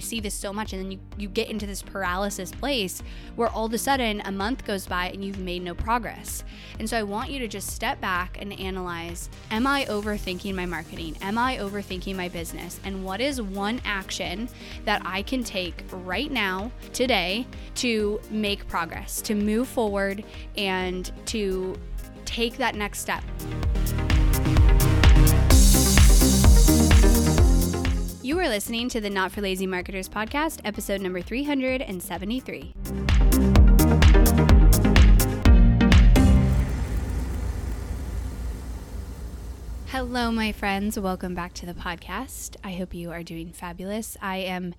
I see this so much. And then you, you get into this paralysis place where all of a sudden a month goes by and you've made no progress. And so I want you to just step back and analyze Am I overthinking my marketing? Am I overthinking my business? And what is one action that I can take right now, today, to make progress, to move forward, and to take that next step? You are listening to the Not for Lazy Marketers podcast, episode number 373. Hello, my friends. Welcome back to the podcast. I hope you are doing fabulous. I am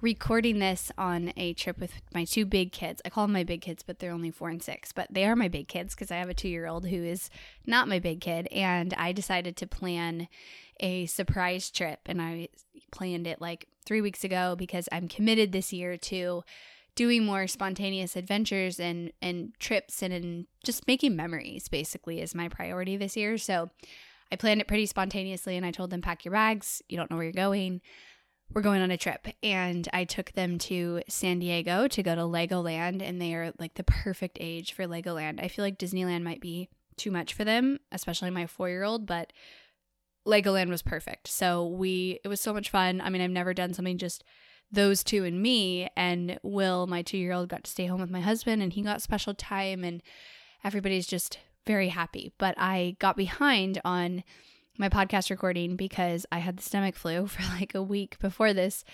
recording this on a trip with my two big kids. I call them my big kids, but they're only four and six, but they are my big kids because I have a two year old who is not my big kid. And I decided to plan a surprise trip and I planned it like three weeks ago because I'm committed this year to doing more spontaneous adventures and and trips and, and just making memories basically is my priority this year. So I planned it pretty spontaneously and I told them pack your bags, you don't know where you're going. We're going on a trip and I took them to San Diego to go to Legoland and they are like the perfect age for Legoland. I feel like Disneyland might be too much for them, especially my 4-year-old, but Legoland was perfect. So we it was so much fun. I mean, I've never done something just those two and me and Will, my 2-year-old got to stay home with my husband and he got special time and everybody's just very happy. But I got behind on my podcast recording because I had the stomach flu for like a week before this.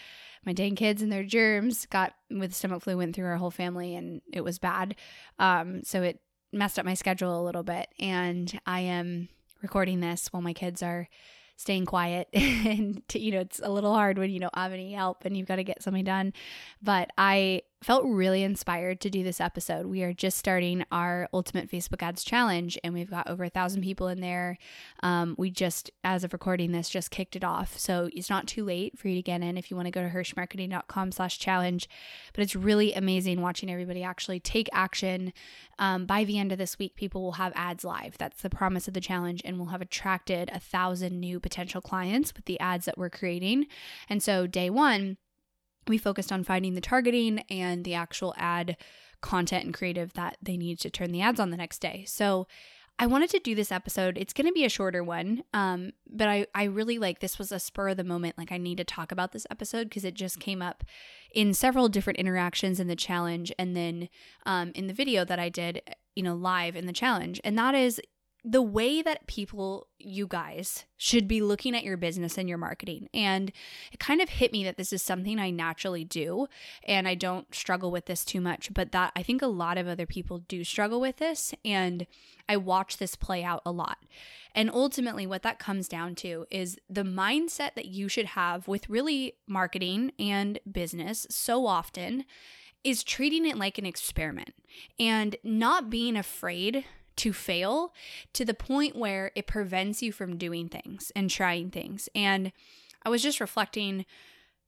My dang kids and their germs got with stomach flu went through our whole family and it was bad. Um, so it messed up my schedule a little bit. And I am recording this while my kids are staying quiet. And to, you know it's a little hard when you don't have any help and you've got to get something done. But i felt really inspired to do this episode. We are just starting our Ultimate Facebook Ads Challenge, and we've got over a thousand people in there. Um, we just, as of recording this, just kicked it off, so it's not too late for you to get in if you want to go to hirshmarketing.com/slash-challenge. But it's really amazing watching everybody actually take action. Um, by the end of this week, people will have ads live. That's the promise of the challenge, and we'll have attracted a thousand new potential clients with the ads that we're creating. And so, day one we focused on finding the targeting and the actual ad content and creative that they need to turn the ads on the next day. So I wanted to do this episode. It's going to be a shorter one, um, but I, I really like this was a spur of the moment. Like, I need to talk about this episode because it just came up in several different interactions in the challenge and then um, in the video that I did, you know, live in the challenge. And that is the way that people, you guys, should be looking at your business and your marketing. And it kind of hit me that this is something I naturally do and I don't struggle with this too much, but that I think a lot of other people do struggle with this. And I watch this play out a lot. And ultimately, what that comes down to is the mindset that you should have with really marketing and business so often is treating it like an experiment and not being afraid to fail to the point where it prevents you from doing things and trying things. And I was just reflecting,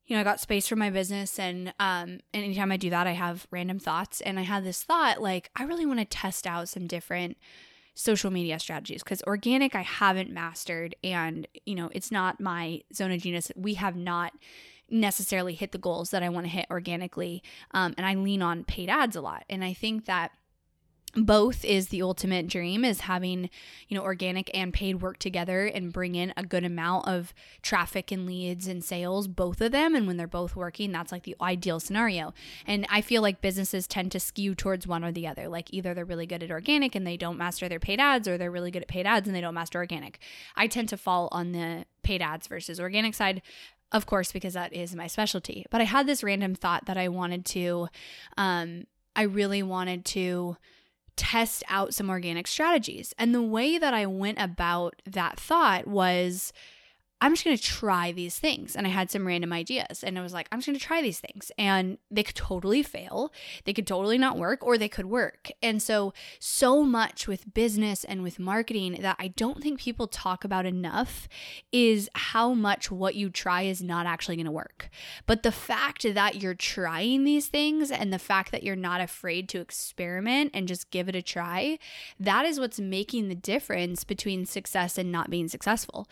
you know, I got space for my business and um and anytime I do that I have random thoughts. And I had this thought like I really want to test out some different social media strategies because organic I haven't mastered and you know it's not my zone of genius. We have not necessarily hit the goals that I want to hit organically um, and I lean on paid ads a lot. And I think that both is the ultimate dream is having you know organic and paid work together and bring in a good amount of traffic and leads and sales both of them. And when they're both working that's like the ideal scenario. And i feel like businesses tend to skew towards one or the other. Like either they're really good at organic and they don't master their paid ads or they're really good at paid ads and they don't master organic. I tend to fall on the paid ads versus organic side of course because that is my specialty. But i had this random thought that i wanted to um i really wanted to test out some organic strategies. And the way that I went about that thought was I'm just going to try these things. And I had some random ideas and I was like, I'm just going to try these things. And they could totally fail. They could totally not work or they could work. And so, so much with business and with marketing that I don't think people talk about enough is how much what you try is not actually going to work. But the fact that you're trying these things and the fact that you're not afraid to experiment and just give it a try, that is what's making the difference between success and not being successful.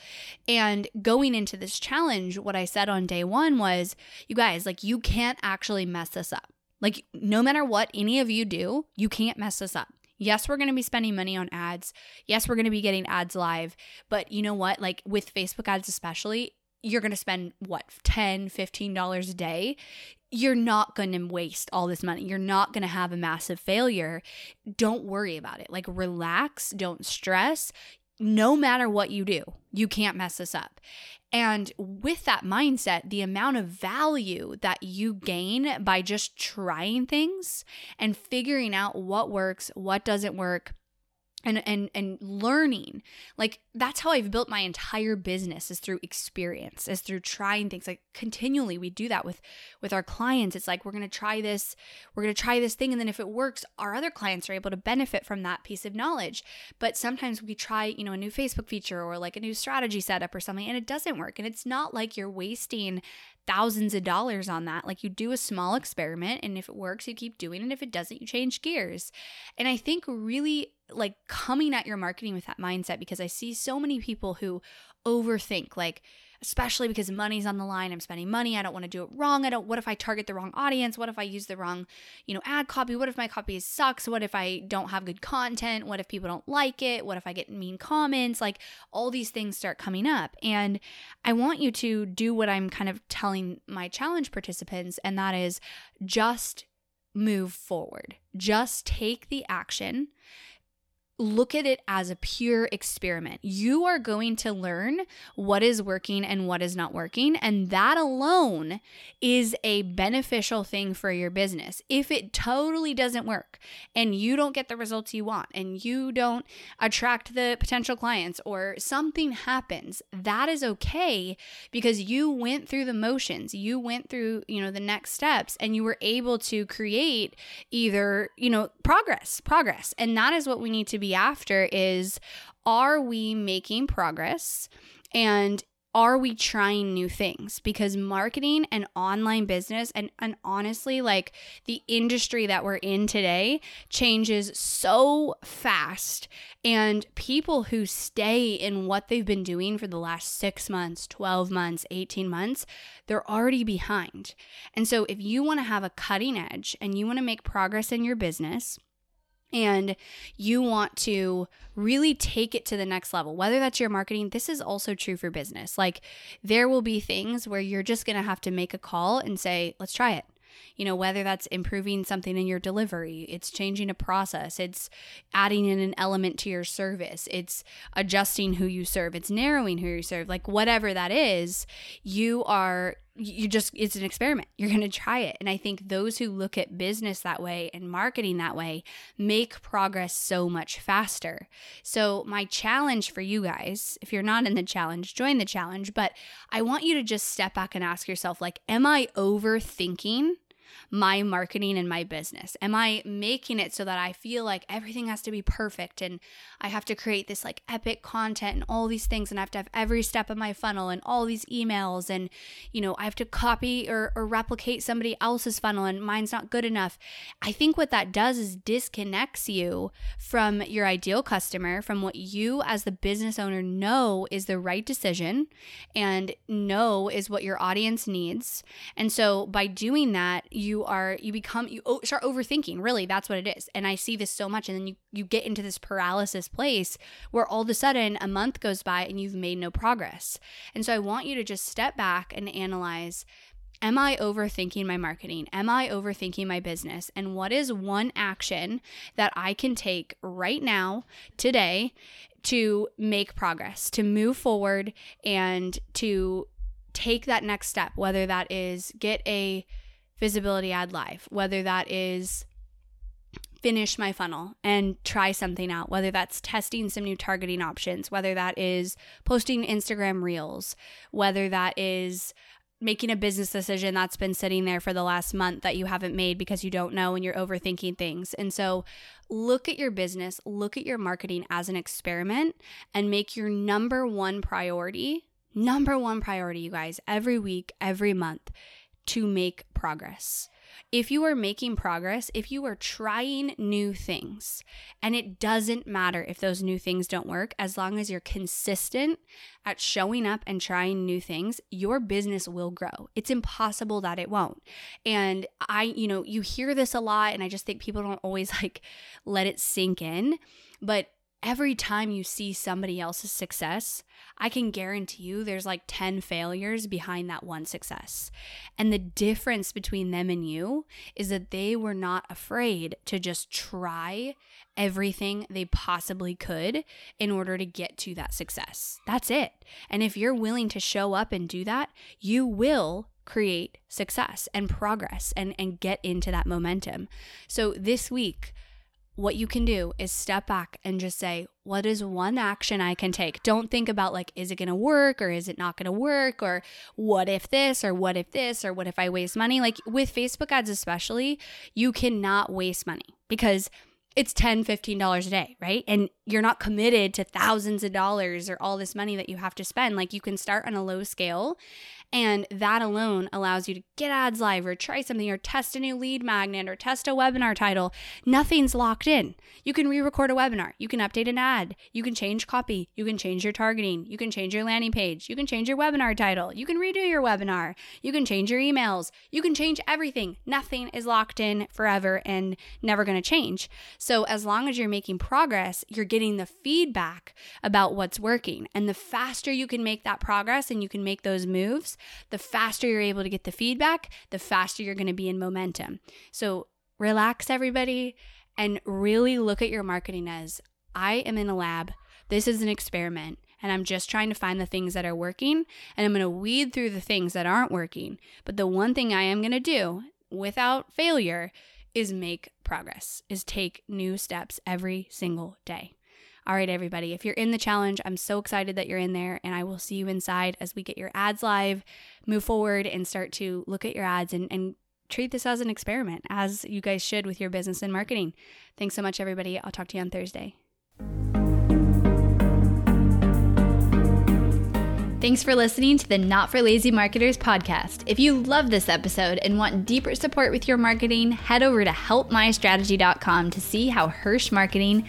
And going into this challenge, what I said on day one was, you guys, like, you can't actually mess this up. Like, no matter what any of you do, you can't mess this up. Yes, we're going to be spending money on ads. Yes, we're going to be getting ads live. But you know what? Like with Facebook ads, especially, you're going to spend what, $10, $15 a day. You're not going to waste all this money. You're not going to have a massive failure. Don't worry about it. Like, relax, don't stress. No matter what you do, you can't mess this up. And with that mindset, the amount of value that you gain by just trying things and figuring out what works, what doesn't work, and and and learning like that's how i've built my entire business is through experience is through trying things like continually we do that with with our clients it's like we're going to try this we're going to try this thing and then if it works our other clients are able to benefit from that piece of knowledge but sometimes we try you know a new facebook feature or like a new strategy setup or something and it doesn't work and it's not like you're wasting thousands of dollars on that. Like you do a small experiment and if it works, you keep doing it. If it doesn't, you change gears. And I think really like coming at your marketing with that mindset because I see so many people who overthink like especially because money's on the line i'm spending money i don't want to do it wrong i don't what if i target the wrong audience what if i use the wrong you know ad copy what if my copy sucks what if i don't have good content what if people don't like it what if i get mean comments like all these things start coming up. And i want you to do what i'm kind of telling my challenge participants and that is just move forward. Just take the action look at it as a pure experiment. You are going to learn what is working and what is not working. And that alone is a beneficial thing for your business. If it totally doesn't work and you don't get the results you want and you don't attract the potential clients or something happens, that is okay because you went through the motions. You went through, you know, the next steps and you were able to create either, you know, progress, progress. And that is what we need to be be after is are we making progress? And are we trying new things? Because marketing and online business, and, and honestly, like the industry that we're in today, changes so fast. And people who stay in what they've been doing for the last six months, 12 months, 18 months, they're already behind. And so, if you want to have a cutting edge and you want to make progress in your business, and you want to really take it to the next level, whether that's your marketing, this is also true for business. Like, there will be things where you're just gonna have to make a call and say, let's try it. You know, whether that's improving something in your delivery, it's changing a process, it's adding in an element to your service, it's adjusting who you serve, it's narrowing who you serve, like whatever that is, you are you just it's an experiment. You're going to try it. And i think those who look at business that way and marketing that way make progress so much faster. So my challenge for you guys if you're not in the challenge join the challenge. But i want you to just step back and ask yourself like am i overthinking my marketing and my business? Am I making it so that I feel like everything has to be perfect and I have to create this like epic content and all these things and I have to have every step of my funnel and all these emails and you know, I have to copy or, or replicate somebody else's funnel and mine's not good enough. I think what that does is disconnects you from your ideal customer, from what you as the business owner know is the right decision and know is what your audience needs. And so by doing that, you are you become you start overthinking really that's what it is and i see this so much and then you you get into this paralysis place where all of a sudden a month goes by and you've made no progress and so i want you to just step back and analyze Am I overthinking my marketing? Am I overthinking my business? And what is one action that I can take right now, today, to make progress, to move forward, and to take that next step, whether that is get a visibility ad live, whether that is finish my funnel and try something out, whether that's testing some new targeting options, whether that is posting Instagram reels, whether that is making a business decision that's been sitting there for the last month that you haven't made because you don't know and you're overthinking things. And so look at your business, look at your marketing as an experiment and make your number one priority, number one priority, you guys, every week, every month to make progress. if you are making progress, if you are trying new things, and it doesn't matter if those new things don't work, as long as you're consistent at showing up and trying new things, your business will grow. It's impossible that it won't. And I, you know, you hear this a lot, and I just think people don't always like let it sink in. But every time you see somebody else's success, I can guarantee you there's like 10 failures behind that one success. And the difference between them and you is that they were not afraid to just try everything they possibly could in order to get to that success. That's it. And if you're willing to show up and do that, you will create success and progress and, and get into that momentum. So this week, what you can do is step back and just say, what is one action I can take? Don't think about like, is it going to work or is it not going to work? Or what if this or what if this or what if I waste money? Like with Facebook ads, especially, you cannot waste money because it's $10, $15 a day right and you're not committed to thousands of dollars or all this money that you have to spend like you can start on a low scale and that alone allows you to get ads live or try something or test a new lead magnet or test a webinar title. Nothing's locked in. You can re record a webinar. You can update an ad. You can change copy. You can change your targeting. You can change your landing page. You can change your webinar title. You can redo your webinar. You can change your emails. You can change everything. Nothing is locked in forever and never going to change. So, as long as you're making progress, you're getting the feedback about what's working. And the faster you can make that progress and you can make those moves, the faster you're able to get the feedback, the faster you're going to be in momentum. So relax, everybody, and really look at your marketing as I am in a lab. This is an experiment. And I'm just trying to find the things that are working. And I'm going to weed through the things that aren't working. But the one thing I am going to do without failure is make progress, is take new steps every single day. All right, everybody, if you're in the challenge, I'm so excited that you're in there, and I will see you inside as we get your ads live, move forward, and start to look at your ads and, and treat this as an experiment, as you guys should with your business and marketing. Thanks so much, everybody. I'll talk to you on Thursday. Thanks for listening to the Not for Lazy Marketers podcast. If you love this episode and want deeper support with your marketing, head over to helpmystrategy.com to see how Hirsh Marketing